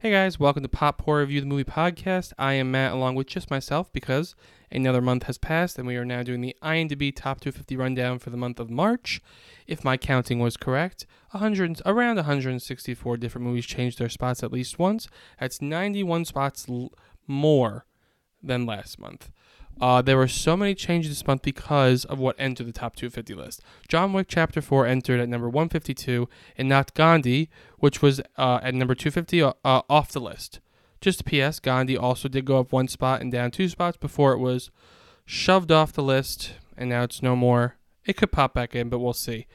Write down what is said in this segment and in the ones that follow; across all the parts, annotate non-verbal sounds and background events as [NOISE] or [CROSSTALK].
Hey guys, welcome to Pop Pour Review the Movie Podcast. I am Matt along with just myself because another month has passed and we are now doing the IMDb Top 250 rundown for the month of March. If my counting was correct, 100, around 164 different movies changed their spots at least once. That's 91 spots l- more than last month. Uh, there were so many changes this month because of what entered the top 250 list. John Wick Chapter 4 entered at number 152 and not Gandhi, which was uh, at number 250 uh, off the list. Just a PS, Gandhi also did go up one spot and down two spots before it was shoved off the list, and now it's no more. It could pop back in, but we'll see.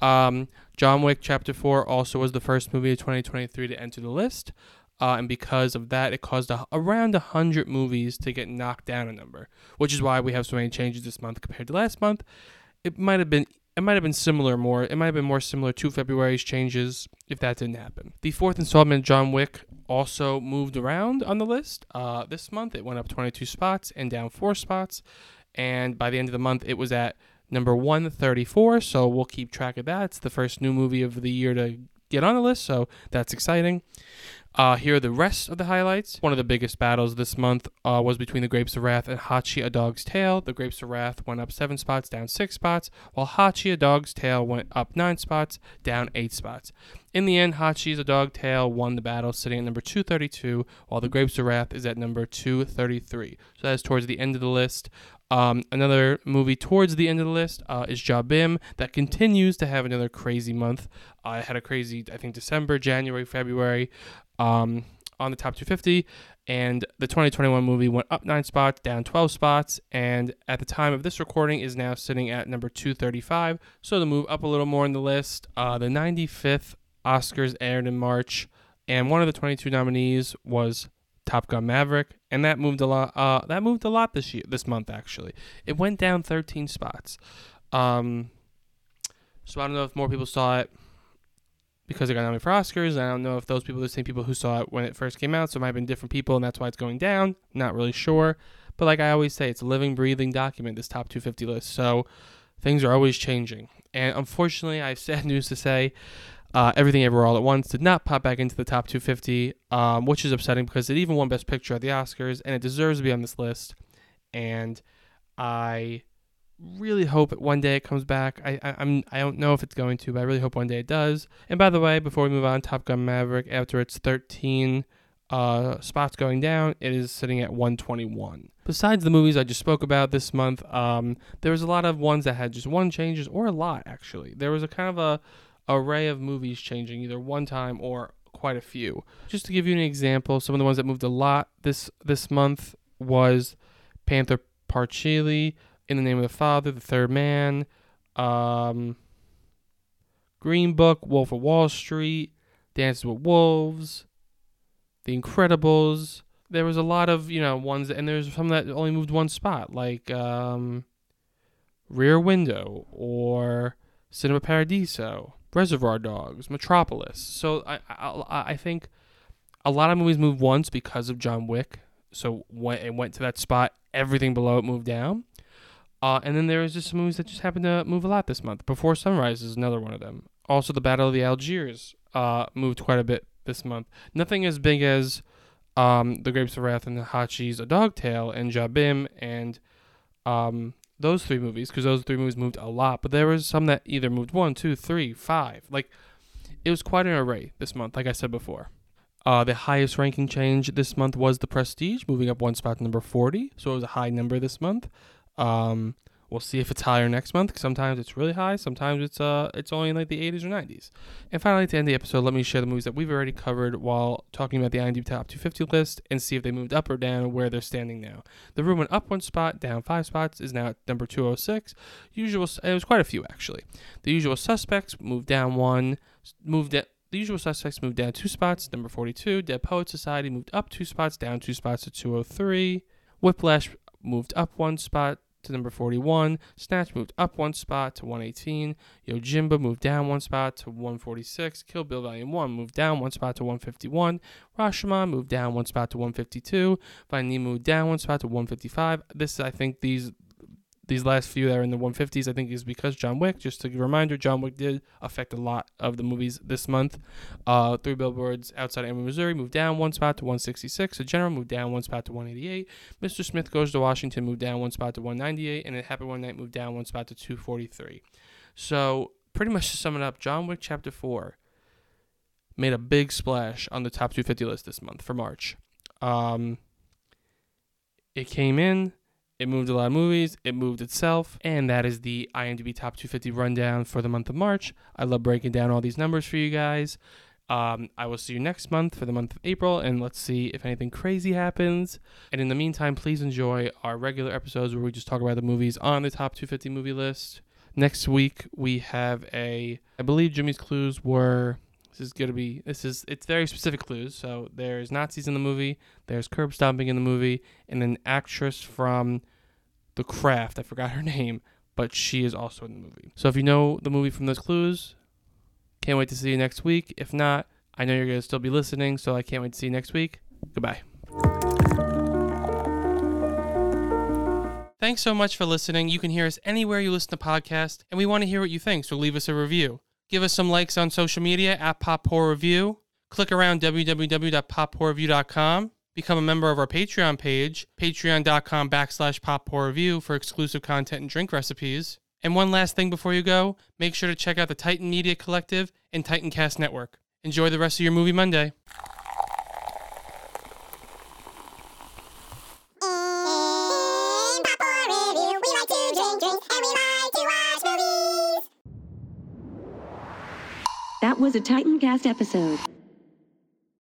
Um, John Wick Chapter 4 also was the first movie of 2023 to enter the list. Uh, and because of that, it caused a, around 100 movies to get knocked down a number, which is why we have so many changes this month compared to last month. It might have been it might have been similar more. It might have been more similar to February's changes if that didn't happen. The fourth installment, John Wick, also moved around on the list. Uh, this month, it went up 22 spots and down four spots, and by the end of the month, it was at number 134. So we'll keep track of that. It's the first new movie of the year to get on the list, so that's exciting. Uh, here are the rest of the highlights. One of the biggest battles this month uh, was between the Grapes of Wrath and Hachi A Dog's Tale. The Grapes of Wrath went up seven spots, down six spots, while Hachi A Dog's Tale went up nine spots, down eight spots. In the end, Hachi's A Dog Tale won the battle, sitting at number 232, while the Grapes of Wrath is at number 233. So that is towards the end of the list. Um, another movie towards the end of the list uh, is Jai Bhim that continues to have another crazy month. I uh, had a crazy, I think, December, January, February um, on the top 250. And the 2021 movie went up nine spots, down 12 spots, and at the time of this recording is now sitting at number 235. So the move up a little more in the list. Uh, the 95th Oscars aired in March, and one of the 22 nominees was Top Gun Maverick, and that moved a lot. Uh, that moved a lot this year, this month actually. It went down 13 spots. Um, so I don't know if more people saw it because it got nominated for Oscars. I don't know if those people are the same people who saw it when it first came out. So it might have been different people, and that's why it's going down. Not really sure. But like I always say, it's a living, breathing document. This top 250 list. So things are always changing. And unfortunately, I have sad [LAUGHS] news to say. Uh, Everything Everywhere All at Once did not pop back into the top 250, um, which is upsetting because it even won Best Picture at the Oscars, and it deserves to be on this list. And I really hope one day it comes back. I, I I'm I don't know if it's going to, but I really hope one day it does. And by the way, before we move on, Top Gun Maverick, after its 13 uh, spots going down, it is sitting at 121. Besides the movies I just spoke about this month, um, there was a lot of ones that had just one changes, or a lot actually. There was a kind of a array of movies changing either one time or quite a few. Just to give you an example, some of the ones that moved a lot this this month was Pather Panchali, In the Name of the Father, The Third Man, um, Green Book, Wolf of Wall Street, Dances with Wolves, The Incredibles. There was a lot of you know ones, that, and there's some that only moved one spot, like um, Rear Window or Cinema Paradiso. Reservoir Dogs, Metropolis. So I, I, I think a lot of movies moved once because of John Wick. So when it went to that spot, everything below it moved down. Uh, and then there was just some movies that just happened to move a lot this month. Before Sunrise is another one of them. Also, the Battle of the Algiers uh, moved quite a bit this month. Nothing as big as um, The Grapes of Wrath and the Hachi's A Dog Tale and Jai Bhim and um, those three movies because those three movies moved a lot. But there was some that either moved one, two, three, five. Like it was quite an array this month. Like I said before. Uh, the highest ranking change this month was The Prestige, moving up one spot to number 40. So it was a high number this month. Um, We'll see if it's higher next month. Sometimes it's really high. Sometimes it's uh it's only in like the 80s or 90s. And finally, the end the episode, let me share the movies that we've already covered while talking about the IMDb Top 250 list and see if they moved up or down where they're standing now. The Room went up one spot, down five spots, is now at number 206. Usual, it was quite a few actually. The Usual Suspects moved down one, moved The Usual Suspects moved down two spots, number 42. Dead Poet Society moved up two spots, down two spots to 203. Whiplash moved up one spot to number 41. Snatch moved up one spot to 118. Yojimbo moved down one spot to 146. Kill Bill Volume 1 moved down one spot to 151. Rashomon moved down one spot to 152. Finding moved down one spot to 155. This, I think, these these last few that are in the 150s, I think, is because John Wick. Just a reminder, John Wick did affect a lot of the movies this month. Uh, Three Billboards Outside Emory, Missouri moved down one spot to 166. The General moved down one spot to 188. Mr. Smith Goes to Washington moved down one spot to 198. And It Happened One Night moved down one spot to 243. So, pretty much to sum it up, John Wick Chapter 4 made a big splash on the top 250 list this month for March. Um, it came in it moved a lot of movies. It moved itself. And that is the IMDb Top 250 rundown for the month of March. I love breaking down all these numbers for you guys. Um, I will see you next month for the month of April, and let's see if anything crazy happens. And in the meantime, please enjoy our regular episodes where we just talk about the movies on the top 250 movie list. Next week, we have a, I believe Jimmy's clues were this is gonna be this is it's very specific clues. So there's Nazis in the movie, there's curb stomping in the movie, and an actress from The Craft. I forgot her [LAUGHS] name, but she is also in the movie. So if you know the movie from those clues, can't wait to see you next week. If not, I know you're gonna still be listening, so I can't wait to see you next week. Goodbye. Thanks so much for listening. You can hear us anywhere you listen to podcasts, and we want to hear what you think, so leave us a review. Give us some likes on social media at Pop Pour Review. Click around www.poppourreview.com. Become a member of our Patreon page, patreon.com backslash Pop Review for exclusive content and drink recipes. And one last thing before you go, make sure to check out the Titan Media Collective and Titancast Network. Enjoy the rest of your movie Monday. That was a Titancast episode.